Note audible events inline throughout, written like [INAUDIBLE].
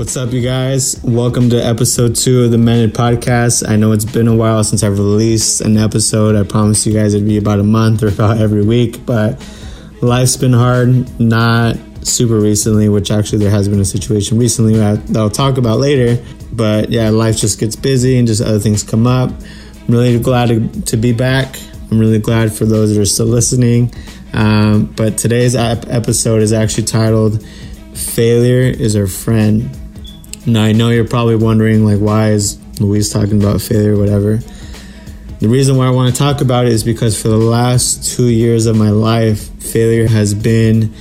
What's up, you guys? Welcome to episode two of the Mended Podcast. I know it's been a while since I've released an episode. I promised you guys it'd be about a month or about every week, but life's been hard. Not super recently, which actually there has been a situation recently that I'll talk about later. But yeah, life just gets busy and just other things come up. I'm really glad to, to be back. I'm really glad for those that are still listening. Um, but today's episode is actually titled Failure is Our Friend. Now I know you're probably wondering like why is Louise talking about failure or whatever. The reason why I want to talk about it is because for the last two years of my life, failure has been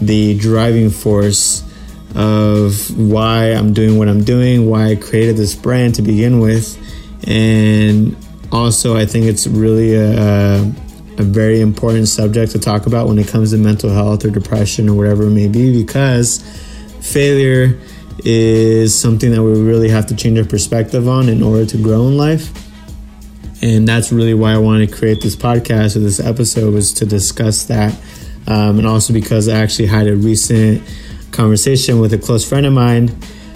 the driving force of why I'm doing what I'm doing, why I created this brand to begin with. And also, I think it's really a, a very important subject to talk about when it comes to mental health or depression or whatever it may be because failure is something that we really have to change our perspective on in order to grow in life. And that's really why I wanted to create this podcast or this episode was to discuss that. Um, and also because I actually had a recent conversation with a close friend of mine.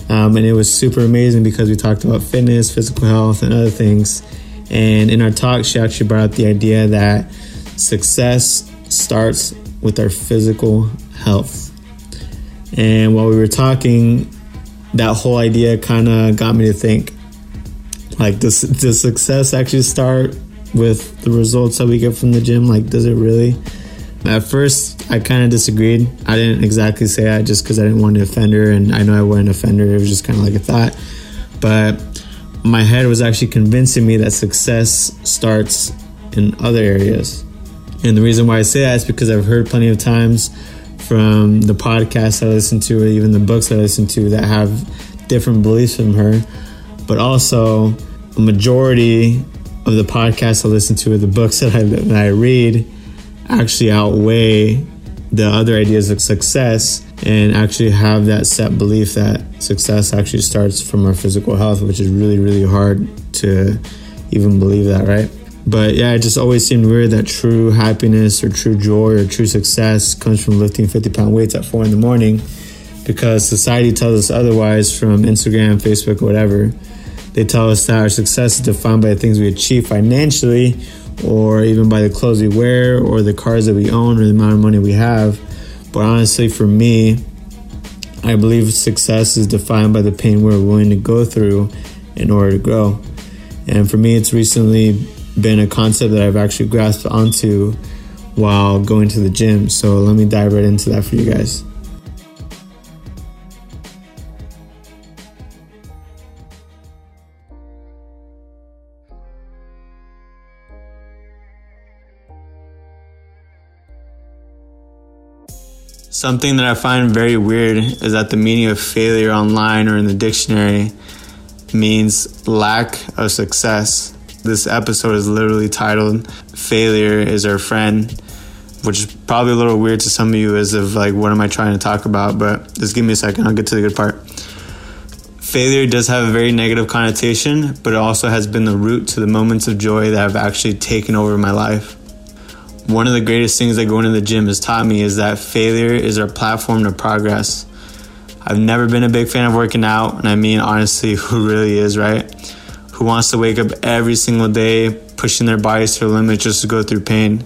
Um, and it was super amazing because we talked about fitness, physical health, and other things. And in our talk, she actually brought up the idea that success starts with our physical health. And while we were talking, that whole idea kind of got me to think like does, does success actually start with the results that we get from the gym? Like does it really? At first i kind of disagreed. I didn't exactly say that just because i didn't want to offend her and i know i wouldn't offend her it was just kind of like a thought. But my head was actually convincing me that success starts in other areas. And the reason why i say that is because i've heard plenty of times from the podcasts I listen to, or even the books I listen to that have different beliefs from her. But also, a majority of the podcasts I listen to, or the books that I, that I read, actually outweigh the other ideas of success and actually have that set belief that success actually starts from our physical health, which is really, really hard to even believe that, right? But yeah, it just always seemed weird that true happiness or true joy or true success comes from lifting 50 pound weights at four in the morning because society tells us otherwise from Instagram, Facebook, whatever. They tell us that our success is defined by the things we achieve financially or even by the clothes we wear or the cars that we own or the amount of money we have. But honestly, for me, I believe success is defined by the pain we're willing to go through in order to grow. And for me, it's recently been a concept that I've actually grasped onto while going to the gym. So let me dive right into that for you guys. Something that I find very weird is that the meaning of failure online or in the dictionary means lack of success. This episode is literally titled Failure is Our Friend, which is probably a little weird to some of you as of like, what am I trying to talk about? But just give me a second, I'll get to the good part. Failure does have a very negative connotation, but it also has been the root to the moments of joy that have actually taken over my life. One of the greatest things that going to the gym has taught me is that failure is our platform to progress. I've never been a big fan of working out, and I mean, honestly, [LAUGHS] who really is, right? Who wants to wake up every single day pushing their bodies to the limit just to go through pain.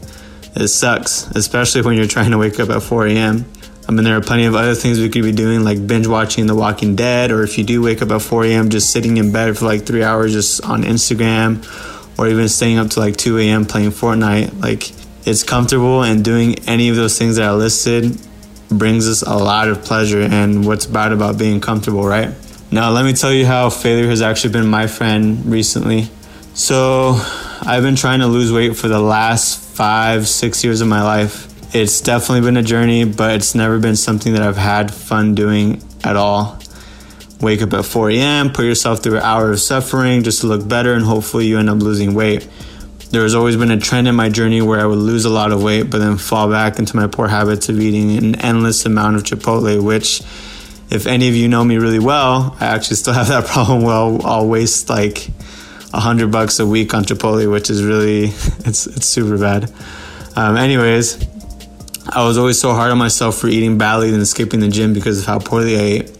It sucks, especially when you're trying to wake up at 4 a.m. I mean, there are plenty of other things we could be doing, like binge watching The Walking Dead, or if you do wake up at 4 a.m., just sitting in bed for like three hours just on Instagram, or even staying up to like 2 a.m. playing Fortnite. Like, it's comfortable, and doing any of those things that I listed brings us a lot of pleasure. And what's bad about being comfortable, right? Now, let me tell you how failure has actually been my friend recently. So, I've been trying to lose weight for the last five, six years of my life. It's definitely been a journey, but it's never been something that I've had fun doing at all. Wake up at 4 a.m., put yourself through an hour of suffering just to look better, and hopefully you end up losing weight. There has always been a trend in my journey where I would lose a lot of weight, but then fall back into my poor habits of eating an endless amount of Chipotle, which if any of you know me really well, I actually still have that [LAUGHS] problem. Well, I'll waste like a hundred bucks a week on Chipotle, which is really [LAUGHS] it's it's super bad. Um, anyways, I was always so hard on myself for eating badly and skipping the gym because of how poorly I ate.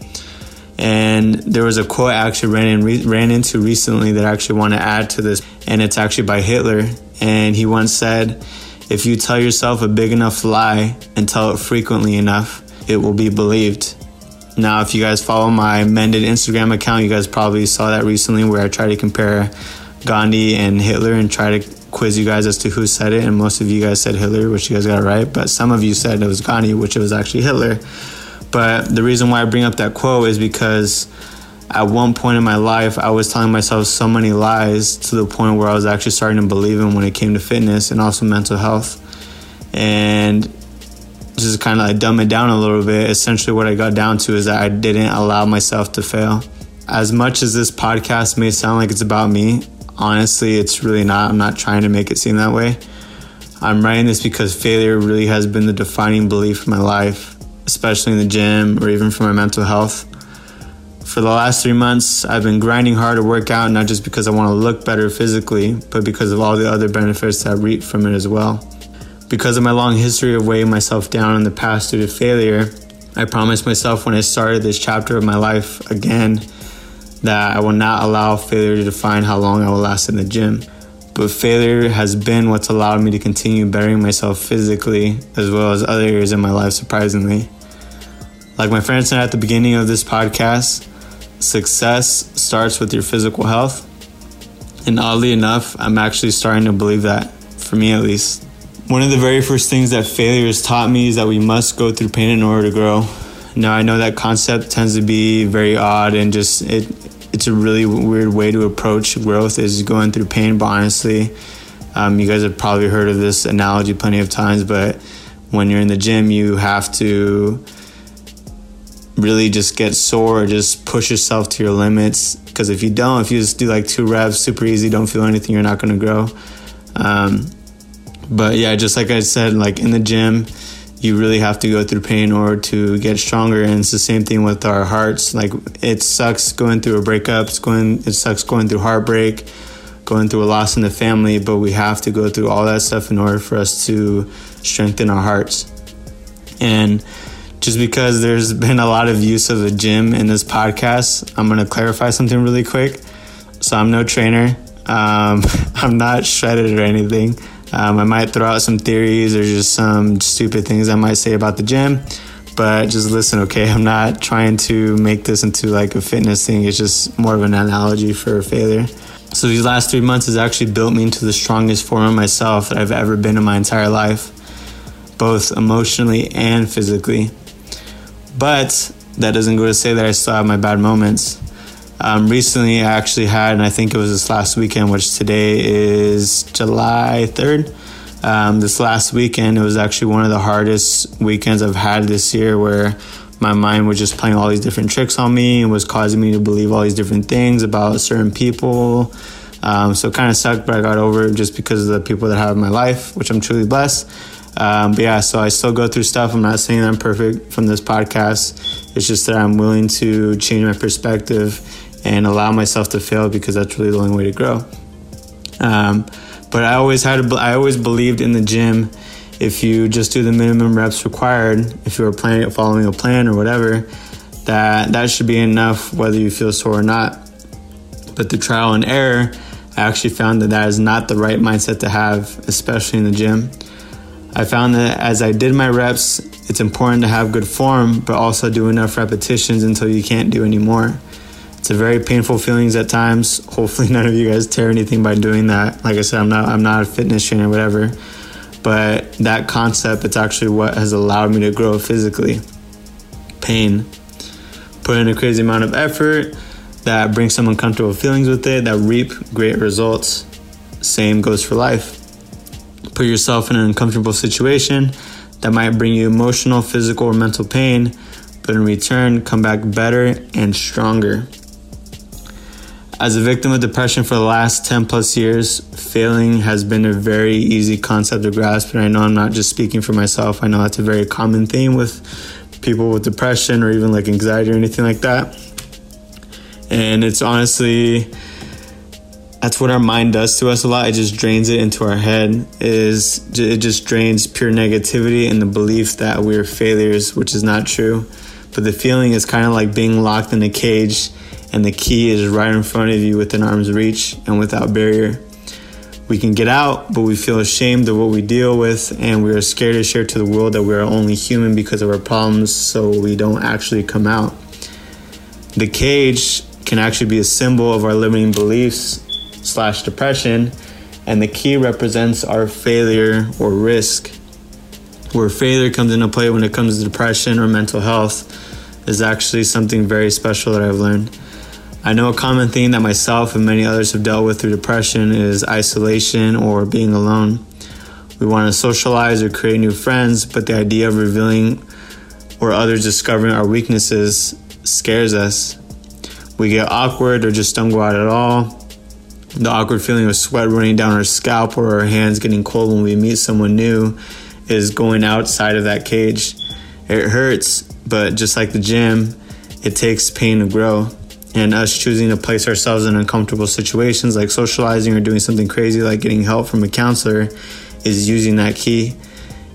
And there was a quote I actually ran, in, ran into recently that I actually want to add to this, and it's actually by Hitler. And he once said, If you tell yourself a big enough lie and tell it frequently enough, it will be believed. Now, if you guys follow my Mended Instagram account, you guys probably saw that recently where I try to compare Gandhi and Hitler and try to quiz you guys as to who said it. And most of you guys said Hitler, which you guys got right. But some of you said it was Gandhi, which it was actually Hitler. But the reason why I bring up that quote is because at one point in my life, I was telling myself so many lies to the point where I was actually starting to believe in when it came to fitness and also mental health. And just kind of like dumb it down a little bit. Essentially, what I got down to is that I didn't allow myself to fail. As much as this podcast may sound like it's about me, honestly, it's really not. I'm not trying to make it seem that way. I'm writing this because failure really has been the defining belief in my life especially in the gym or even for my mental health. For the last three months, I've been grinding hard to work out, not just because I want to look better physically, but because of all the other benefits that reap from it as well. Because of my long history of weighing myself down in the past due to failure, I promised myself when I started this chapter of my life again that I will not allow failure to define how long I will last in the gym. But failure has been what's allowed me to continue bettering myself physically as well as other areas in my life, surprisingly. Like my friend said at the beginning of this podcast, success starts with your physical health. And oddly enough, I'm actually starting to believe that, for me at least. One of the very first things that failure has taught me is that we must go through pain in order to grow. Now, I know that concept tends to be very odd and just it it's a really weird way to approach growth is going through pain, but honestly, um, you guys have probably heard of this analogy plenty of times, but when you're in the gym, you have to really just get sore, just push yourself to your limits. Because if you don't, if you just do like two reps, super easy, don't feel anything, you're not going to grow. Um, but yeah, just like I said, like in the gym, you really have to go through pain in order to get stronger. And it's the same thing with our hearts. Like it sucks going through a breakup. It's going, it sucks going through heartbreak, going through a loss in the family. But we have to go through all that stuff in order for us to strengthen our hearts. And just because there's [LAUGHS] been a lot of use of the gym in this podcast, I'm going to clarify something really quick. So I'm no trainer. Um, [LAUGHS] I'm not shredded or anything. Um, I might throw out some theories or just some stupid things I might say about the gym, but just listen, okay? [LAUGHS] I'm not trying to make this into like a fitness thing. It's just more of an analogy for failure. So these last three months has actually built me into the strongest form of myself that I've ever been in my entire life, both emotionally and physically. But that doesn't go to say that I still have my bad moments. Um, recently, I actually had, and I think it was this last weekend, which today is July 3rd. Um, this last weekend, it was actually one of the hardest weekends I've had this year where my mind was just playing all these different tricks on me and was causing me to believe all these different things about certain people. Um, so it kind of sucked, but I got over it just because of the people that I have in my life, which I'm truly blessed. Um, but yeah, so I still go through stuff. I'm not saying I'm perfect from this podcast. It's just that I'm willing to change my perspective and allow myself to fail because that's really the only way to grow. Um, but I always had, I always believed in the gym. If you just do the minimum reps required, if you are planning, following a plan or whatever, that that should be enough, whether you feel sore or not. But the trial and error, I actually found that that is not the right mindset to have, especially in the gym. I found that as I did my reps, it's important to have good form, but also do enough repetitions until you can't do anymore. It's a very painful feelings at times. Hopefully, [LAUGHS] none of you guys tear anything by doing that. Like I said, I'm not I'm not a fitness trainer, whatever. But that concept, it's actually what has allowed me to grow physically. Pain. Put in a crazy amount of effort that brings some uncomfortable feelings with it that reap great results. Same goes for life. Put yourself in an uncomfortable situation that might bring you emotional, physical, or mental pain, but in return, come back better and stronger. As a victim of depression for the last 10 plus years, failing has been a very easy concept to grasp. And I know I'm not just speaking for myself, I know that's a very common theme with people with depression or even like anxiety or anything like that. And it's honestly, that's what our mind does to us a lot. It just drains it into our head. Is it just drains pure negativity and the belief that we're failures, which is not true. but the feeling is kind of like being locked in a cage and the key is right in front of you within arm's reach and without barrier. We can get out, but we feel ashamed of what we deal with, and we are scared to share to the world that we are only human because of our problems, so we don't actually come out. The cage can actually be a symbol of our limiting beliefs slash depression, and the key represents our failure or risk. Where failure comes into play when it comes to depression or mental health is actually something very special that I've learned. I know a common theme that myself and many others have dealt with through depression is isolation or being alone. We want to socialize or create new friends, but the idea of revealing or others discovering our weaknesses scares us. We get awkward or just don't go out at all. The awkward feeling of sweat running down our scalp or our hands getting cold when we meet someone new is going outside of that cage. It hurts, but just like the gym, it takes pain to grow and us choosing to place ourselves in uncomfortable situations like socializing or doing something crazy like getting help from a counselor is using that key.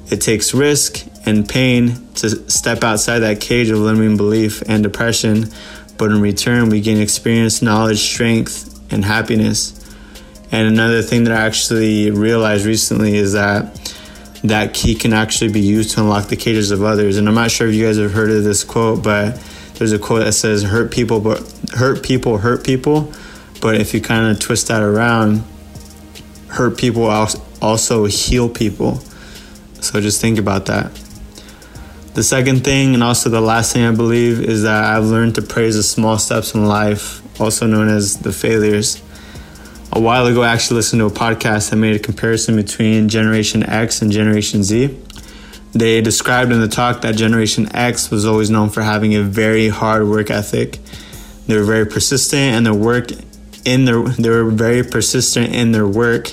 It takes risk and pain to step outside that cage of limiting belief and depression, but in return, we gain experience, knowledge, strength, and happiness. And another thing that I actually realized recently is that that key can actually be used to unlock the cages of others. And I'm not sure if you guys have heard of this quote, but there's a quote that says hurt people but hurt people hurt people. But if you kind of twist that around hurt people also heal people. So just think about that. The second thing and also the last thing i believe is that i've learned to praise the small steps in life also known as the failures. A while ago i actually listened to a podcast that made a comparison between generation x and generation z they described in the talk that Generation X was always known for having a very hard work ethic. They were very persistent and their work in their they were very persistent in their work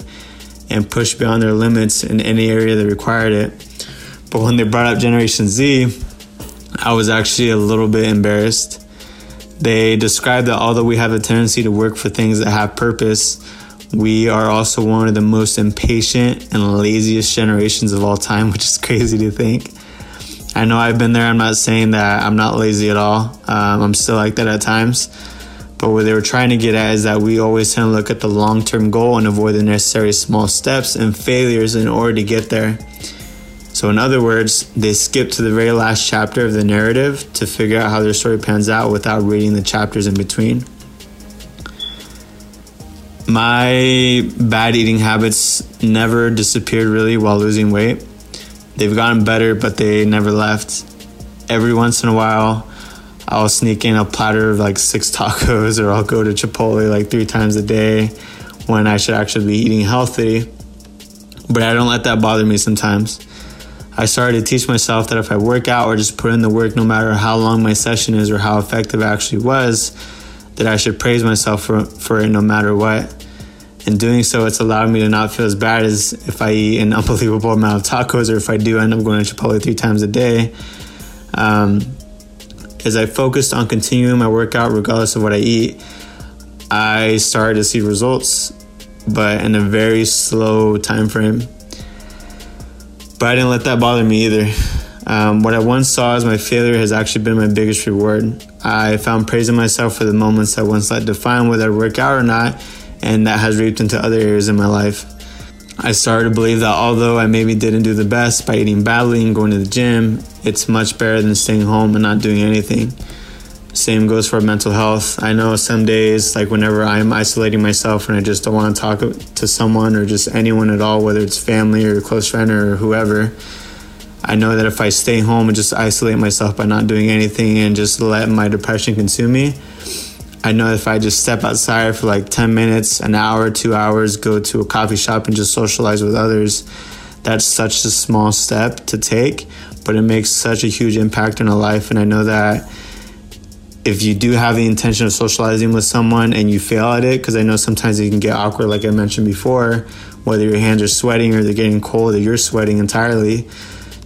and pushed beyond their limits in any area that required it. But when they brought up Generation Z, I was actually a little bit embarrassed. They described that although we have a tendency to work for things that have purpose, we are also one of the most impatient and laziest generations of all time, which is crazy to think. I know I've been there. I'm not saying that I'm not lazy at all. Um, I'm still like that at times. But what they were trying to get at is that we always tend to look at the long term goal and avoid the necessary small steps and failures in order to get there. So, in other words, they skip to the very last chapter of the narrative to figure out how their story pans out without reading the chapters in between. My bad eating habits never disappeared really while losing weight. They've gotten better, but they never left. Every once in a while, I'll sneak in a platter of like six [LAUGHS] tacos, or I'll go to Chipotle like three times a day when I should actually be eating healthy. But I don't let that bother me sometimes. I started to teach myself that if I work out or just put in the work, no matter how long my session is or how effective it actually was, that I should praise myself for, for it no matter what in doing so, it's allowed me to not feel as bad as if I eat an [LAUGHS] unbelievable amount of tacos or if I do end up going to Chipotle three times a day. Um, as I focused on continuing my workout regardless of what I eat, I started to see results, but in a very slow time frame. But I didn't let that bother me either. Um, what I once saw as my failure has actually been my biggest reward. I found praising myself for the moments I once let define whether I work out or not and that has reaped into other areas in my life. I started to believe that although I maybe didn't do the best by eating badly and going to the gym, it's much better than staying home and not doing anything. Same goes for mental health. I know some days, like whenever I'm isolating myself and I just don't want to talk to someone or just anyone at all, whether it's family or close friend or whoever, I know that if I stay home and just isolate myself by not doing anything and just let my depression consume me, I know if I just step outside for like 10 minutes, an hour, two hours, go to a coffee shop and just socialize with others, that's such a small step to take, but it makes such a huge impact on a life. And I know that if you do have the intention of socializing with someone and you fail at it, because I know sometimes it can get awkward, like I mentioned before, whether your hands are sweating or they're getting cold or you're sweating entirely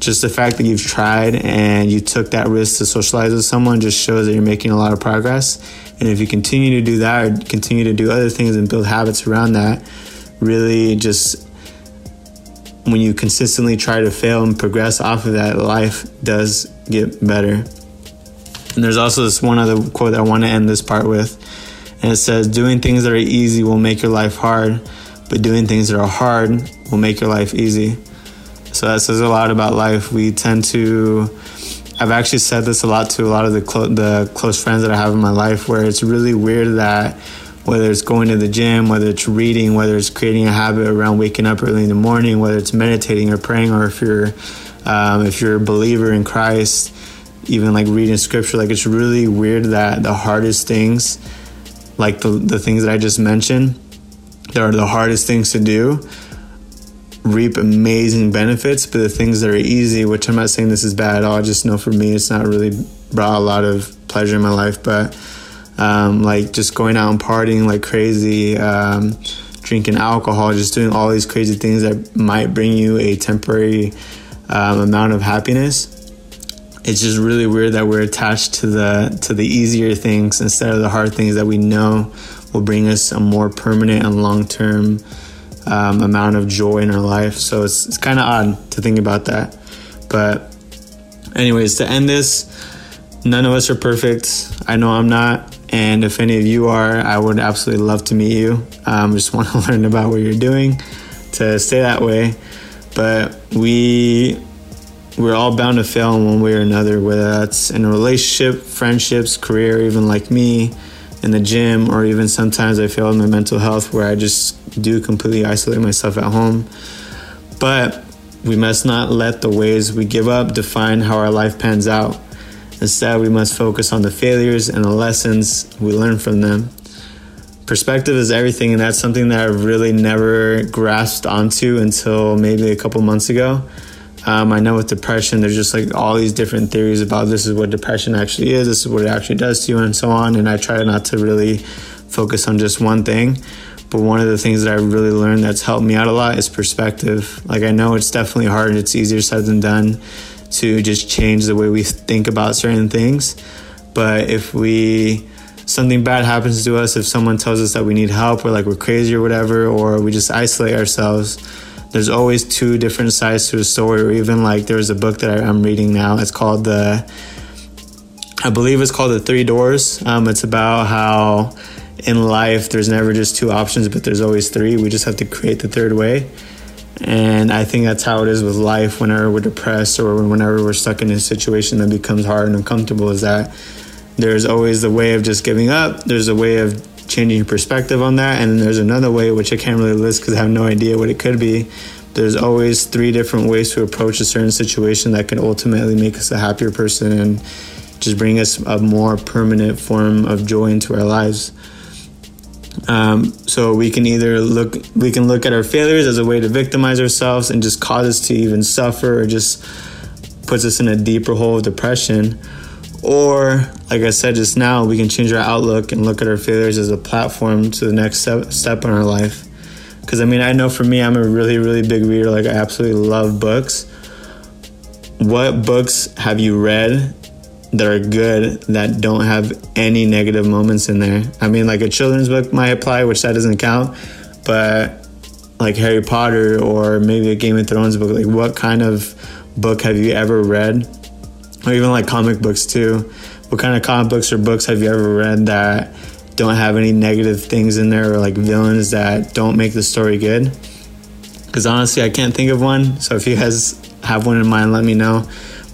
just the fact that you've tried and you took that risk to socialize with someone just shows that you're making a lot of progress. And if you continue to do that or continue to do other things and build habits around that, really just when you consistently try to fail and progress off of that, life does get better. And there's also this one other quote that I want to end this part with. And it says, Doing things that are easy will make your life hard, but doing things that are hard will make your life easy. So that says a lot about life. We tend to, I've actually said this a lot to a lot of the, clo- the close friends that I have in my life, where it's really weird that whether it's going to the gym, whether it's reading, whether it's creating a habit around waking up early in the morning, whether it's meditating or praying, or if you're um, if you're a believer in Christ, even like reading scripture, like it's really weird that the hardest things, like the the things that I just mentioned, that are the hardest things to do, reap amazing benefits. But the things that are easy, which I'm not saying this is bad at all, I just know for me it's not really brought a lot of pleasure in my life, but um, like just going out and partying like crazy, um, drinking alcohol, just doing all these crazy things that might bring you a temporary um, amount of happiness. It's just really weird that we're attached to the to the easier things instead of the hard things that we know will bring us a more permanent and long term um, amount of joy in our life. So it's it's kind of odd to think about that, but anyways, to end this, none of us are perfect. I know I'm not. And if any of you are, I would absolutely love to meet you. Um, just [LAUGHS] want to learn about what you're doing to stay that way. But we we're all bound to fail in one way or another, whether that's in a relationship, friendships, career, even like me in the gym, or even sometimes I fail in my mental health where I just do completely isolate myself at home. But we must not let the ways we give up define how our life pans out. Instead, we must focus on the failures and the lessons we learn from them. Perspective is everything, and that's something that I've really never grasped onto until maybe a couple months ago. Um, I know with depression, there's just like all these different theories about this is what depression actually is, this is what it actually does to you, and so on. And I try not to really focus on just one thing. But one of the things that I really learned that's helped me out a lot is perspective. Like, I know it's definitely hard and it's easier said than done to just change the way we think about certain things. But if we something bad happens to us, if someone tells us that we need help or like we're crazy or whatever, or we just isolate ourselves, there's always two different sides to a story. Or even like there's a book that I'm reading now. It's called the, I believe it's called the Three Doors. Um, it's about how in life there's never just two options, but there's always three. We just have to create the third way. And I think that's how it is with life whenever we're depressed or whenever we're stuck in a situation that becomes hard and uncomfortable is that there's always the way of just giving up. There's a way of changing your perspective on that. And then there's another way, which I can't really list because I have no idea what it could be. There's always three different ways to approach a certain situation that can ultimately make us a happier person and just bring us a more permanent form of joy into our lives. Um, so we can either look we can look at our failures as a way to victimize ourselves and just cause us to even suffer or just puts us in a deeper hole of depression. Or like i said just now we can change our outlook and look at our failures as a platform to the next step, step in our life. Because i mean i know for me i'm a really really big reader. Like i absolutely love books. What books have you read that are good that don't have any negative moments in there. I mean, like a children's book might apply, which that doesn't count, but like Harry Potter or maybe a Game of Thrones book, like what kind of book have you ever read? Or even like comic books too. What kind of comic books or books have you ever read that don't have any negative things in there or like villains that don't make the story good? Because honestly, I can't think of one. So if you guys have one in mind, let me know.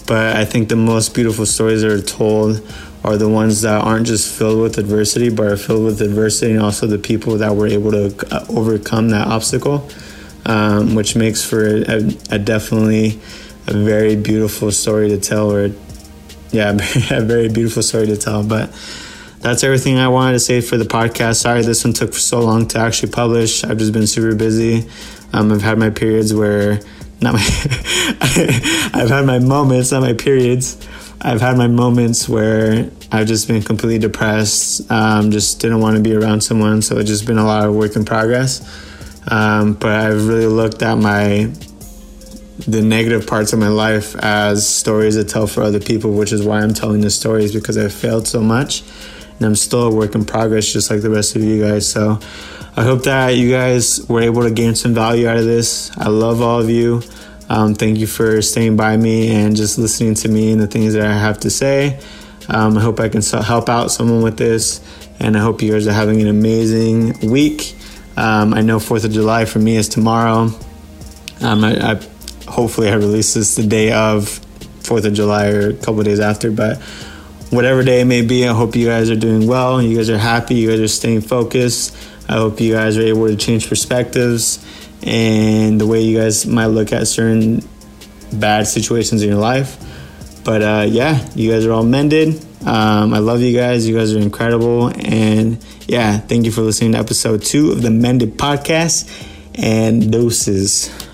But I think the most beautiful stories that are told are the ones that aren't just filled with adversity, but are filled with adversity and also the people that were able to uh, overcome that obstacle, um, which makes for a, a, definitely a very beautiful story to tell, or yeah, [LAUGHS] a very beautiful story to tell. But that's everything I wanted to say for the podcast. Sorry this one took so long to actually publish. I've just been super busy. Um, I've had my periods where not my [LAUGHS] I've had my moments, not my periods. I've had my moments where I've just been completely depressed, um, just didn't want to be around someone. So it's just been a lot of work in progress. Um, but I've really looked at my the negative parts of my life as stories to tell for other people, which is why I'm telling the stories because I've failed so much, and I'm still a work in progress, just like the rest of you guys. So I hope that you guys were able to gain some value out of this. I love all of you. Um, thank you for staying by me and just listening to me and the things that I have to say. Um, I hope I can help out someone with this, and I hope you guys are having an amazing week. Um, I know Fourth of July for me is tomorrow. Um, I, I, hopefully I release this the day of Fourth of July or a couple days after, but whatever day it may be, I hope you guys are doing well. You guys are happy. You guys are staying focused. I hope you guys are able to change perspectives and the way you guys might look at certain bad situations in your life. But uh, yeah, you guys are all mended. Um, I love you guys. You guys are incredible. And yeah, thank you for listening to episode two of the Mended Podcast and doses.